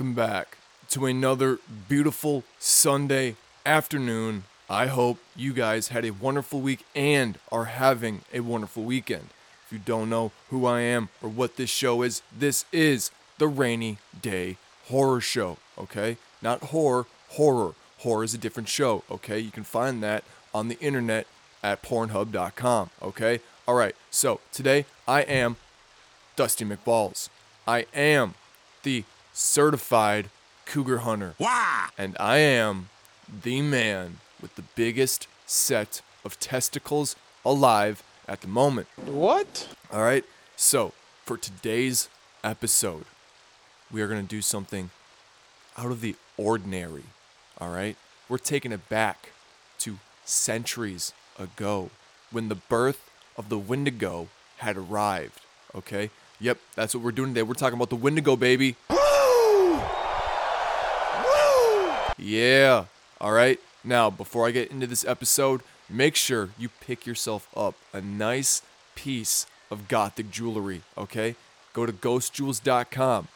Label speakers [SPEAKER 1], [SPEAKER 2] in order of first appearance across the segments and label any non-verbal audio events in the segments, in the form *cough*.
[SPEAKER 1] welcome back to another beautiful Sunday afternoon. I hope you guys had a wonderful week and are having a wonderful weekend. If you don't know who I am or what this show is, this is the Rainy Day Horror Show, okay? Not horror, horror. Horror is a different show, okay? You can find that on the internet at pornhub.com, okay? All right, so today I am Dusty McBalls. I am the certified cougar hunter. And I am the man with the biggest set of testicles alive at the moment.
[SPEAKER 2] What?
[SPEAKER 1] All right. So, for today's episode, we are going to do something out of the ordinary. All right. We're taking it back to centuries ago when the birth of the Wendigo had arrived. Okay. Yep. That's what we're doing today. We're talking about the Wendigo, baby. Yeah. All right. Now, before I get into this episode, make sure you pick yourself up a nice piece of gothic jewelry, okay? Go to ghostjewels.com.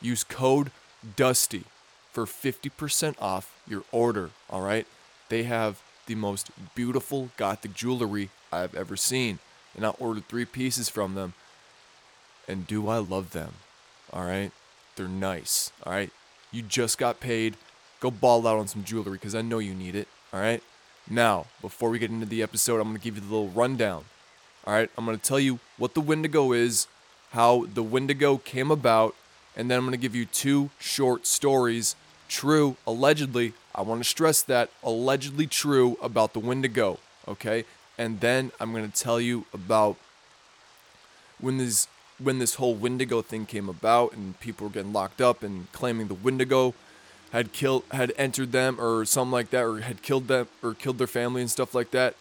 [SPEAKER 1] Use code DUSTY for 50% off your order, all right? They have the most beautiful gothic jewelry I've ever seen. And I ordered three pieces from them. And do I love them? All right? They're nice, all right? You just got paid. Go ball out on some jewelry because I know you need it, all right? Now, before we get into the episode, I'm going to give you the little rundown. All right, I'm going to tell you what the Wendigo is, how the Wendigo came about, and then I'm going to give you two short stories, true, allegedly, I want to stress that, allegedly true about the Wendigo, okay? And then I'm going to tell you about when this when this whole Wendigo thing came about and people were getting locked up and claiming the Wendigo had killed had entered them or something like that or had killed them or killed their family and stuff like that.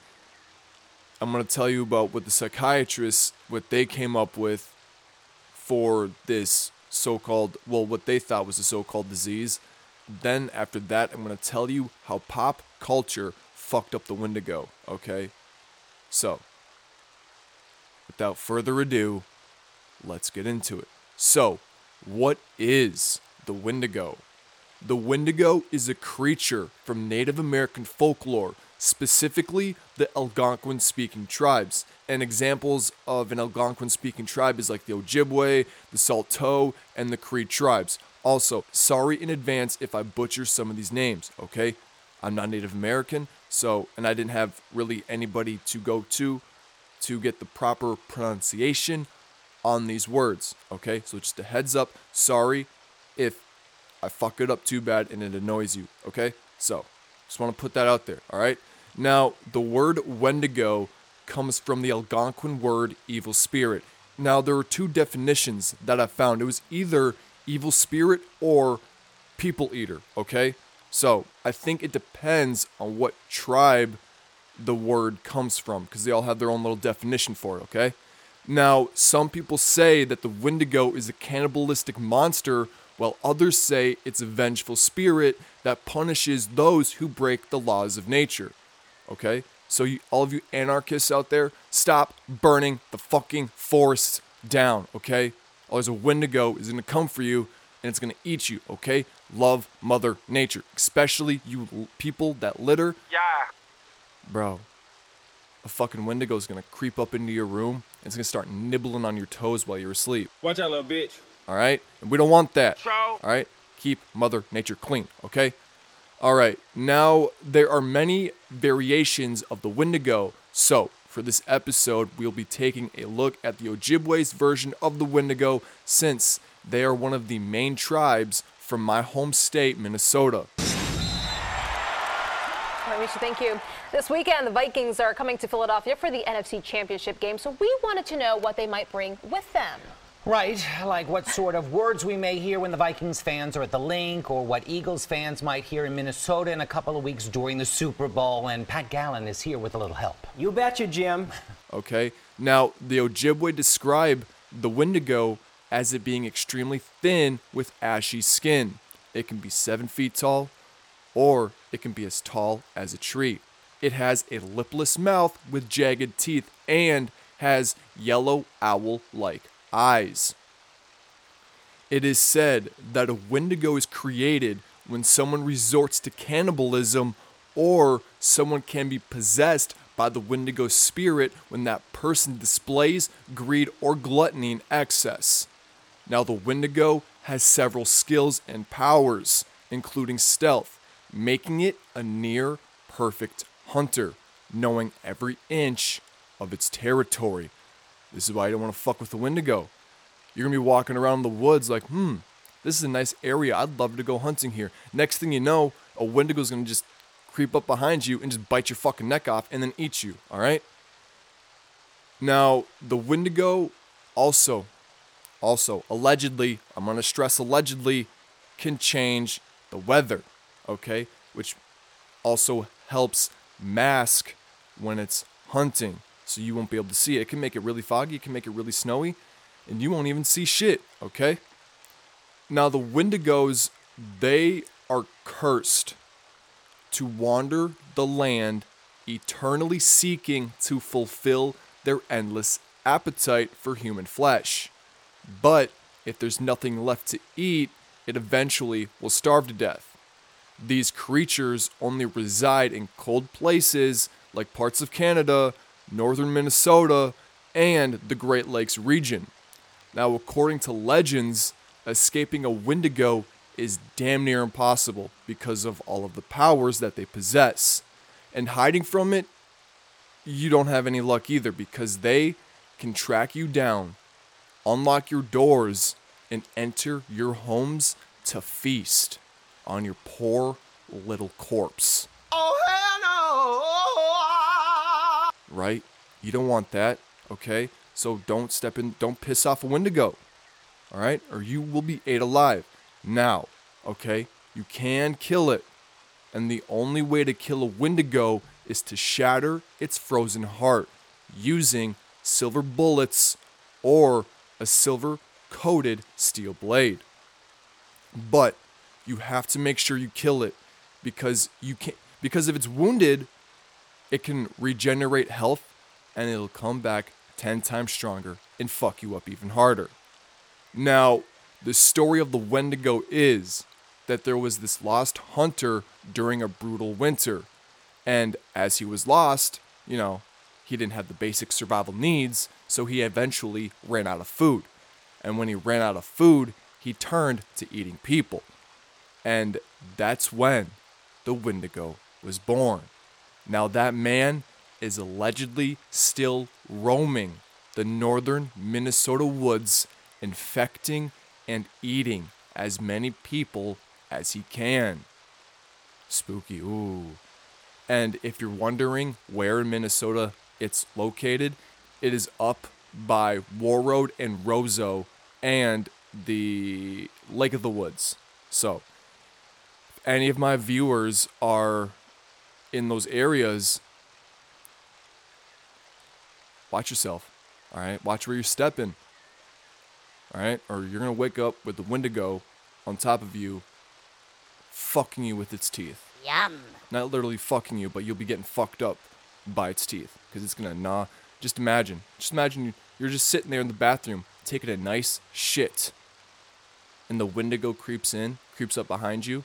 [SPEAKER 1] I'm going to tell you about what the psychiatrists what they came up with for this so-called well what they thought was a so-called disease. Then after that I'm going to tell you how pop culture fucked up the Wendigo, okay? So, without further ado, let's get into it. So, what is the Wendigo? The Wendigo is a creature from Native American folklore, specifically the Algonquin speaking tribes. And examples of an Algonquin speaking tribe is like the Ojibwe, the Saulteaux, and the Cree tribes. Also, sorry in advance if I butcher some of these names, okay? I'm not Native American, so, and I didn't have really anybody to go to to get the proper pronunciation on these words, okay? So just a heads up, sorry if I fuck it up too bad and it annoys you, okay? So, just want to put that out there, all right? Now, the word Wendigo comes from the Algonquin word evil spirit. Now, there are two definitions that I found. It was either evil spirit or people eater, okay? So, I think it depends on what tribe the word comes from because they all have their own little definition for it, okay? Now, some people say that the Wendigo is a cannibalistic monster, while others say it's a vengeful spirit that punishes those who break the laws of nature. Okay? So, you, all of you anarchists out there, stop burning the fucking forests down, okay? Or there's a Wendigo is gonna come for you and it's gonna eat you, okay? Love Mother Nature, especially you l- people that litter.
[SPEAKER 2] Yeah.
[SPEAKER 1] Bro, a fucking Wendigo is gonna creep up into your room and it's gonna start nibbling on your toes while you're asleep.
[SPEAKER 2] Watch out, little bitch.
[SPEAKER 1] All right, and we don't want that. All right, keep Mother Nature clean. Okay. All right. Now there are many variations of the Wendigo. So for this episode, we'll be taking a look at the Ojibwe's version of the Wendigo, since they are one of the main tribes from my home state, Minnesota.
[SPEAKER 3] All right, Misha, thank you. This weekend, the Vikings are coming to Philadelphia for the NFC Championship game, so we wanted to know what they might bring with them.
[SPEAKER 4] Right, like what sort of words we may hear when the Vikings fans are at the Linc, or what Eagles fans might hear in Minnesota in a couple of weeks during the Super Bowl. And Pat Gallen is here with a little help.
[SPEAKER 5] You betcha, Jim. *laughs*
[SPEAKER 1] Okay. Now, the Ojibwe describe the Wendigo as it being extremely thin with ashy skin. It can be seven feet tall, or it can be as tall as a tree. It has a lipless mouth with jagged teeth and has yellow owl like eyes. It is said that a Wendigo is created when someone resorts to cannibalism or someone can be possessed by the Wendigo spirit when that person displays greed or gluttony in excess. Now, the Wendigo has several skills and powers, including stealth, making it a near perfect hunter, knowing every inch of its territory. This is why you don't want to fuck with the Wendigo. You're gonna be walking around the woods like, hmm, this is a nice area. I'd love to go hunting here. Next thing you know, a Wendigo's gonna just creep up behind you and just bite your fucking neck off and then eat you, alright? Now, the Wendigo also, also, allegedly, I'm gonna stress allegedly, can change the weather, okay? Which also helps mask when it's hunting so you won't be able to see it. It can make it really foggy, it can make it really snowy, and you won't even see shit, okay? Now, the Wendigos, they are cursed to wander the land, eternally seeking to fulfill their endless appetite for human flesh. But if there's nothing left to eat, it eventually will starve to death. These creatures only reside in cold places like parts of Canada, northern Minnesota, and the Great Lakes region. Now, according to legends, escaping a Wendigo is damn near impossible because of all of the powers that they possess. And hiding from it, you don't have any luck either because they can track you down, unlock your doors, and enter your homes to feast on your poor little corpse. Right? You don't want that, okay? So don't step in, don't piss off a Wendigo. All right? Or you will be ate alive. Now, okay? You can kill it. And the only way to kill a Wendigo is to shatter its frozen heart using silver bullets or a silver coated steel blade. But you have to make sure you kill it because you can because if it's wounded, it can regenerate health and it'll come back 10 times stronger and fuck you up even harder. Now, the story of the Wendigo is that there was this lost hunter during a brutal winter. And as he was lost, you know, he didn't have the basic survival needs, so he eventually ran out of food. And when he ran out of food, he turned to eating people. And that's when the Wendigo was born. Now, that man is allegedly still roaming the northern Minnesota woods, infecting and eating as many people as he can. Spooky, ooh. And if you're wondering where in Minnesota it's located, it is up by Warroad and Roseau and the Lake of the Woods. So, if any of my viewers are in those areas, watch yourself. All right, watch where you're stepping. All right, or you're gonna wake up with the Wendigo on top of you, fucking you with its teeth.
[SPEAKER 2] Yum.
[SPEAKER 1] Not literally fucking you, but you'll be getting fucked up by its teeth because it's gonna gnaw. Just imagine, just imagine you- you're just sitting there in the bathroom taking a nice shit, and the Wendigo creeps in, creeps up behind you.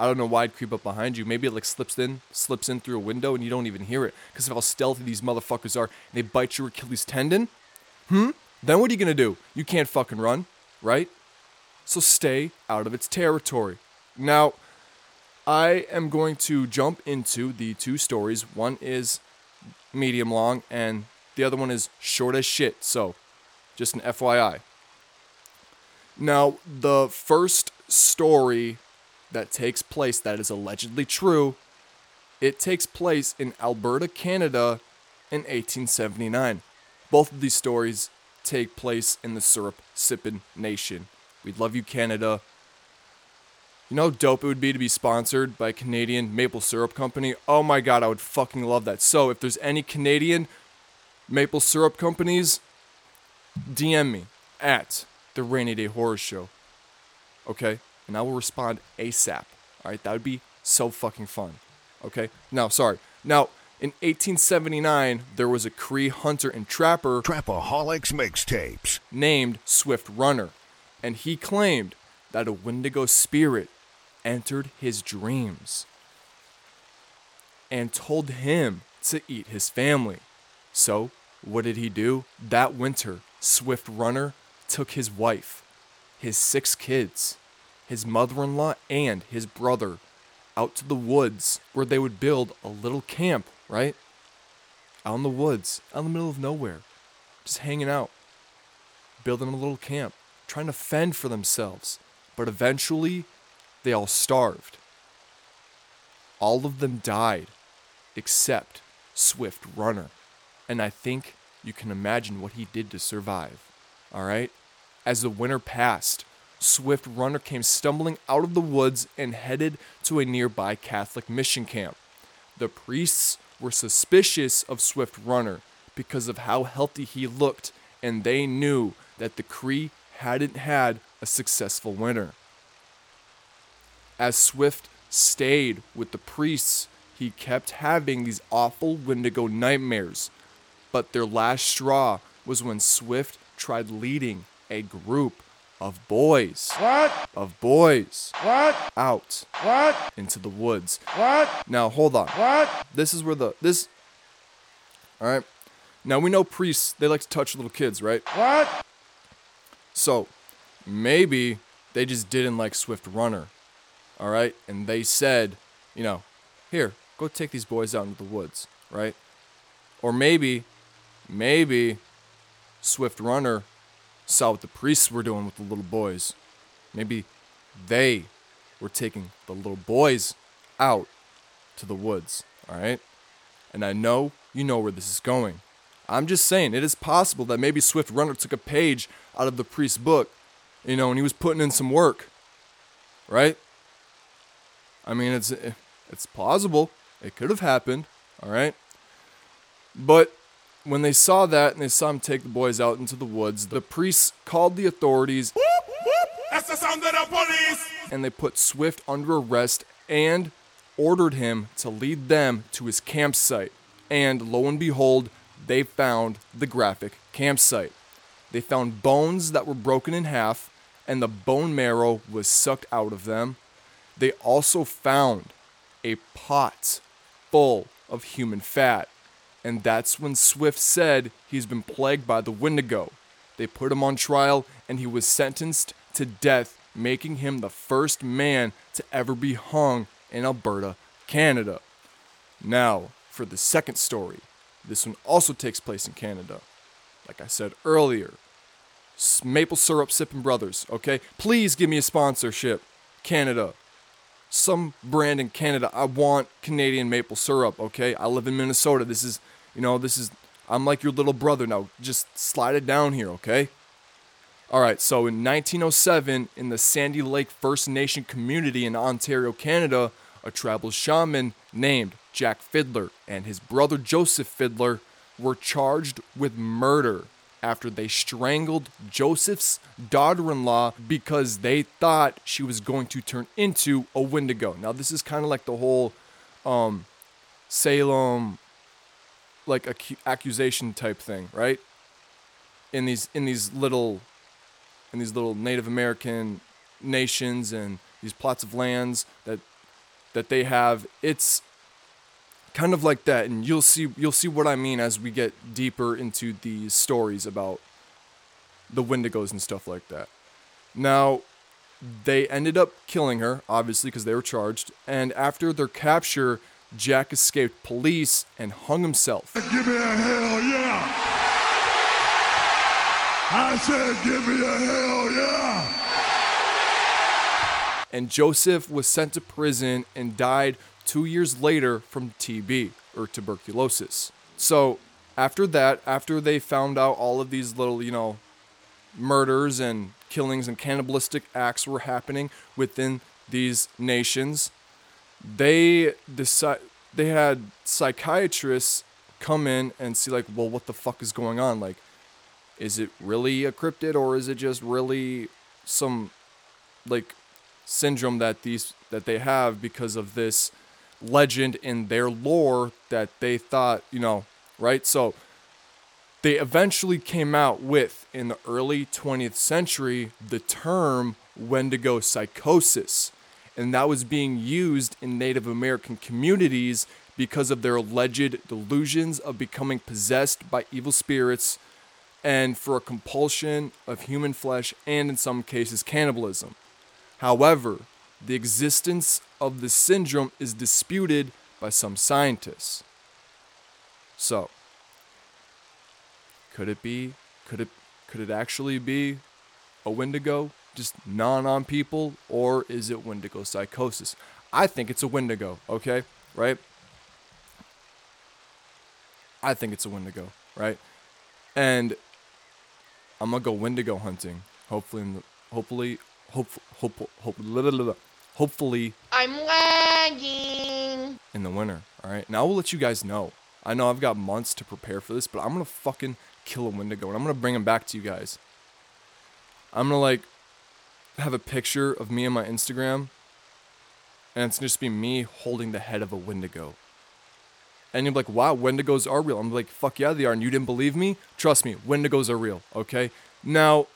[SPEAKER 1] I don't know why I'd creep up behind you. Maybe it like slips in, slips in through a window, and you don't even hear it because of how stealthy these motherfuckers are. And they bite your Achilles tendon. Hmm. Then what are you gonna do? You can't fucking run, right? So stay out of its territory. Now, I am going to jump into the two stories. One is medium long, and the other one is short as shit. So, just an FYI. Now, the first story that takes place that is allegedly true, it takes place in Alberta, Canada in 1879. Both of these stories take place in the syrup sippin' nation. We'd love you, Canada. You know how dope it would be to be sponsored by a Canadian maple syrup company? Oh my god, I would fucking love that. So, if there's any Canadian maple syrup companies, DM me at the Rainy Day Horror Show. Okay? And I will respond ASAP. Alright? That would be so fucking fun. Okay? Now, sorry. Now, in 1879, there was a Cree hunter and trapper
[SPEAKER 5] Trapaholics Mixtapes.
[SPEAKER 1] named Swift Runner. and he claimed that a Wendigo spirit entered his dreams and told him to eat his family. So, what did he do? That winter, Swift Runner took his wife, his six kids, his mother in law, and his brother out to the woods where they would build a little camp, right? Out in the woods, out in the middle of nowhere, just hanging out, building a little camp, trying to fend for themselves. But eventually, they all starved. All of them died, except Swift Runner. And I think you can imagine what he did to survive. All right? As the winter passed, Swift Runner came stumbling out of the woods and headed to a nearby Catholic mission camp. The priests were suspicious of Swift Runner because of how healthy he looked, and they knew that the Cree hadn't had a successful winter. As Swift stayed with the priests, he kept having these awful Wendigo nightmares. But their last straw was when Swift tried leading a group of boys.
[SPEAKER 2] What?
[SPEAKER 1] Of boys
[SPEAKER 2] What?
[SPEAKER 1] out
[SPEAKER 2] What?
[SPEAKER 1] into the woods.
[SPEAKER 2] What?
[SPEAKER 1] Now hold on.
[SPEAKER 2] What?
[SPEAKER 1] This is where the this All right. Now we know priests, they like to touch little kids, right?
[SPEAKER 2] What?
[SPEAKER 1] So, maybe they just didn't like Swift Runner. All right? And they said, you know, here, go take these boys out into the woods, right? Or maybe maybe Swift Runner saw what the priests were doing with the little boys. Maybe they were taking the little boys out to the woods, all right? And I know you know where this is going. I'm just saying, it is possible that maybe Swift Runner took a page out of the priest's book, you know, and he was putting in some work, right? I mean, it's it's plausible. It could have happened, all right? But when they saw that and they saw him take the boys out into the woods, the priests called the authorities
[SPEAKER 2] That's the sound of the police.
[SPEAKER 1] and they put Swift under arrest and ordered him to lead them to his campsite. And lo and behold, they found the graphic campsite. They found bones that were broken in half, and the bone marrow was sucked out of them. They also found a pot full of human fat. And that's when Swift said he's been plagued by the Wendigo. They put him on trial, and he was sentenced to death, making him the first man to ever be hung in Alberta, Canada. Now, for the second story. This one also takes place in Canada. Like I said earlier, Maple Syrup sipping Brothers, okay? Please give me a sponsorship. Canada. Some brand in Canada. I want Canadian maple syrup, okay? I live in Minnesota. This is, you know, this is, I'm like your little brother now. Just slide it down here, okay? All right, so in 1907, in the Sandy Lake First Nation community in Ontario, Canada, a tribal shaman named Jack Fiddler and his brother Joseph Fiddler were charged with murder after they strangled Joseph's daughter in law because they thought she was going to turn into a Wendigo. Now, this is kind of like the whole um, Salem like acu- accusation type thing, right? In these in these little in these little Native American nations and these plots of lands that that they have, it's kind of like that and you'll see you'll see what I mean as we get deeper into these stories about the Wendigos and stuff like that. Now, they ended up killing her, obviously, because they were charged. And after their capture, Jack escaped police and hung himself.
[SPEAKER 2] Give me a hell yeah. I said, give me a hell yeah.
[SPEAKER 1] And Joseph was sent to prison and died two years later from TB or tuberculosis. So after that, after they found out all of these little, you know, murders and killings and cannibalistic acts were happening within these nations, they decide they had psychiatrists come in and see like, well, what the fuck is going on? Like, is it really a cryptid or is it just really some like syndrome that these that they have because of this legend in their lore that they thought, you know, right? So they eventually came out with, in the early 20th century, the term Wendigo psychosis. And that was being used in Native American communities because of their alleged delusions of becoming possessed by evil spirits and for a compulsion of human flesh and, in some cases, cannibalism. However, the existence of the syndrome is disputed by some scientists. So, could it be? Could it? Could it actually be a Wendigo just gnawing on people, or is it Wendigo psychosis? I think it's a Wendigo. Okay, right? I think it's a Wendigo, right? And I'm gonna go Wendigo hunting. Hopefully, hopefully, hope, hope, hope, hopefully,
[SPEAKER 5] I'm lagging.
[SPEAKER 1] in the winter. All right. Now I will let you guys know. I know I've got months to prepare for this, but I'm gonna fucking kill a Wendigo and I'm gonna bring him back to you guys. I'm gonna like have a picture of me on my Instagram, and it's gonna just be me holding the head of a Wendigo. And you're like, wow, Wendigos are real. I'm like, fuck yeah, they are. And you didn't believe me? Trust me, Wendigos are real. Okay. Now,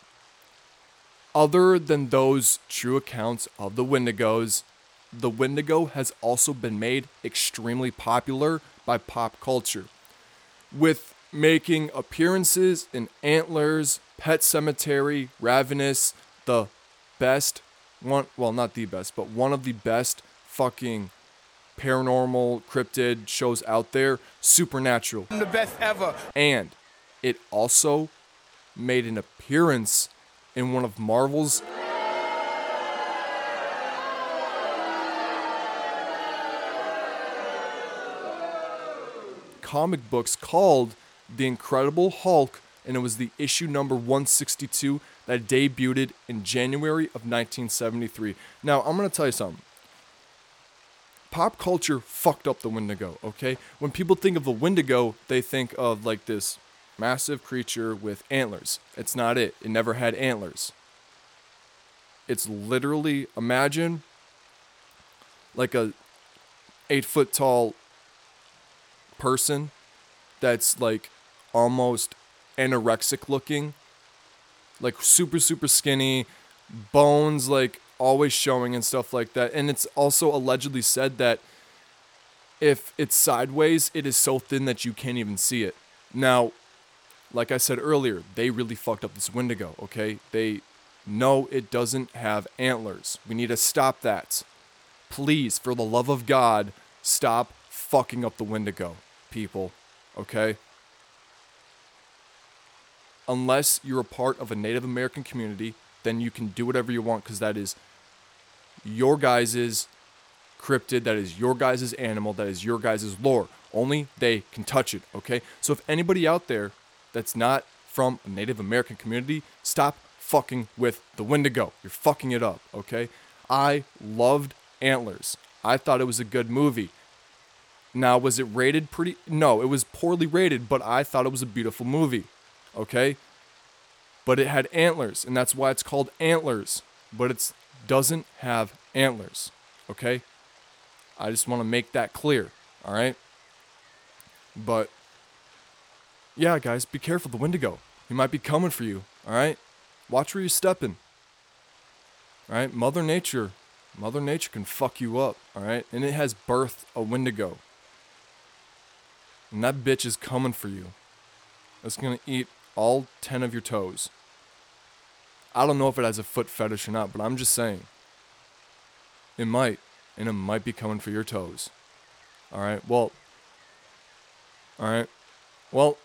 [SPEAKER 1] other than those true accounts of the Wendigos, the Wendigo has also been made extremely popular by pop culture, with making appearances in Antlers, Pet Sematary, Ravenous, the best one, well, not the best, but one of the best fucking paranormal cryptid shows out there, Supernatural.
[SPEAKER 2] I'm The best ever.
[SPEAKER 1] And it also made an appearance in one of Marvel's comic books called The Incredible Hulk, and it was the issue number 162 that debuted in January of 1973. Now, I'm going to tell you something. Pop culture fucked up the Wendigo, okay? When people think of the Wendigo, they think of like this massive creature with antlers. It's not it. It never had antlers. It's literally imagine like a eight foot tall person that's like almost anorexic looking, like super, super skinny, bones like always showing and stuff like that. And it's also allegedly said that if it's sideways, it is so thin that you can't even see it. Now, like I said earlier, they really fucked up this Wendigo, okay? They know it doesn't have antlers. We need to stop that. Please, for the love of God, stop fucking up the Wendigo, people, okay? Unless you're a part of a Native American community, then you can do whatever you want because that is your guys' cryptid, that is your guys' animal, that is your guys' lore. Only they can touch it, okay? So if anybody out there that's not from a Native American community, stop fucking with the Wendigo. You're fucking it up, okay? I loved Antlers. I thought it was a good movie. Now, was it rated pretty? No, it was poorly rated, but I thought it was a beautiful movie, okay? But it had antlers, and that's why it's called Antlers. But it doesn't have antlers, okay? I just want to make that clear, all right? But yeah, guys, be careful the Wendigo. He might be coming for you, all right? Watch where you're stepping. All right? Mother Nature, Mother Nature can fuck you up, all right? And it has birthed a Wendigo. And that bitch is coming for you. It's to eat all 10 of your toes. I don't know if it has a foot fetish or not, but I'm just saying. It might, and it might be coming for your toes. All right. Well, all right. Well,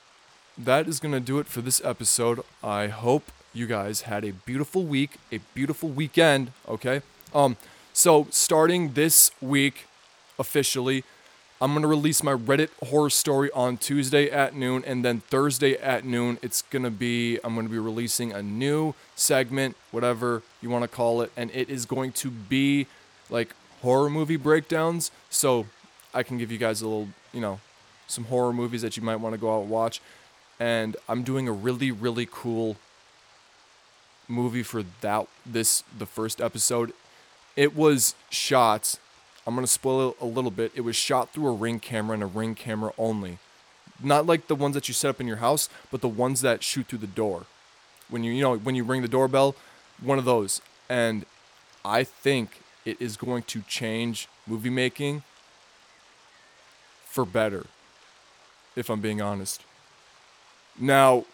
[SPEAKER 1] that is going to do it for this episode. I hope you guys had a beautiful week, a beautiful weekend, okay? Um so starting this week officially, I'm going to release my Reddit horror story on Tuesday at noon and then Thursday at noon it's going to be I'm going to be releasing a new segment, whatever you want to call it, and it is going to be like horror movie breakdowns. So I can give you guys a little, you know, some horror movies that you might want to go out and watch. And I'm doing a really, really cool movie for that this the first episode. It was shot. I'm gonna spoil it a little bit. It was shot through a ring camera and a ring camera only. Not like the ones that you set up in your house, but the ones that shoot through the door. When you you know when you ring the doorbell, one of those. And I think it is going to change movie making for better. If I'm being honest. Now,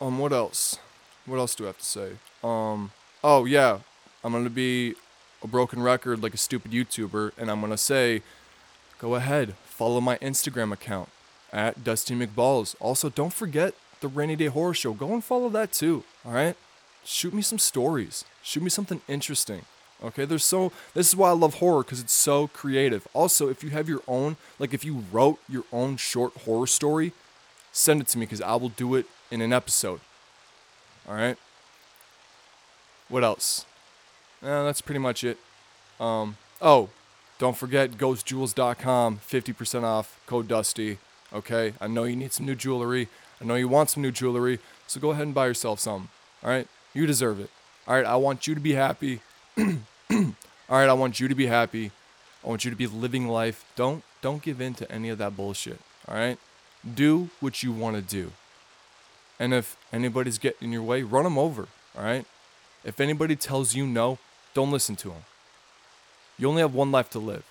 [SPEAKER 1] um, what else? What else do I have to say? Um, oh yeah, I'm gonna be a broken record like a stupid YouTuber, and I'm gonna say, go ahead, follow my Instagram account at Dusty McBalls. Also, don't forget the Rainy Day Horror Show. Go and follow that too. All right, shoot me some stories. Shoot me something interesting. Okay, there's so this is why I love horror because it's so creative. Also, if you have your own, like if you wrote your own short horror story, send it to me because I will do it in an episode. All right. What else? Eh, that's pretty much it. Um, oh, don't forget ghostjewels.com, 50% off, code Dusty. Okay, I know you need some new jewelry. I know you want some new jewelry, so go ahead and buy yourself some. All right, you deserve it. All right, I want you to be happy. *clears throat* All right, I want you to be happy. I want you to be living life. Don't don't give in to any of that bullshit. All right, do what you want to do. And if anybody's getting in your way, run them over. All right. If anybody tells you no, don't listen to them. You only have one life to live.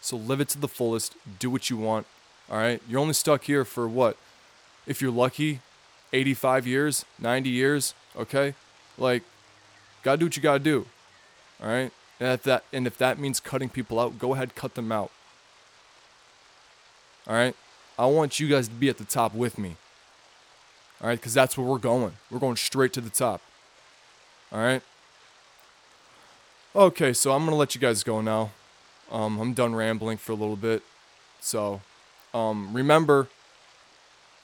[SPEAKER 1] So live it to the fullest. Do what you want. All right. You're only stuck here for what? If you're lucky, 85 years, 90 years. Okay. Like, gotta do what you gotta do. All right. And if that and if that means cutting people out, go ahead, cut them out. All right. I want you guys to be at the top with me. All right, because that's where we're going. We're going straight to the top. All right. Okay, so I'm gonna let you guys go now. Um, I'm done rambling for a little bit. So, um, remember,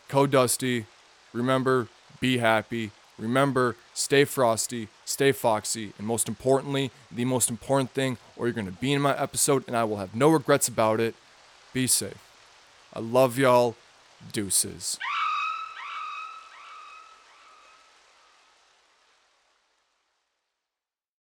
[SPEAKER 1] code Dusty. Remember, be happy. Remember, stay frosty, stay foxy, and most importantly, the most important thing, or you're gonna be in my episode and I will have no regrets about it. Be safe. I love y'all. Deuces.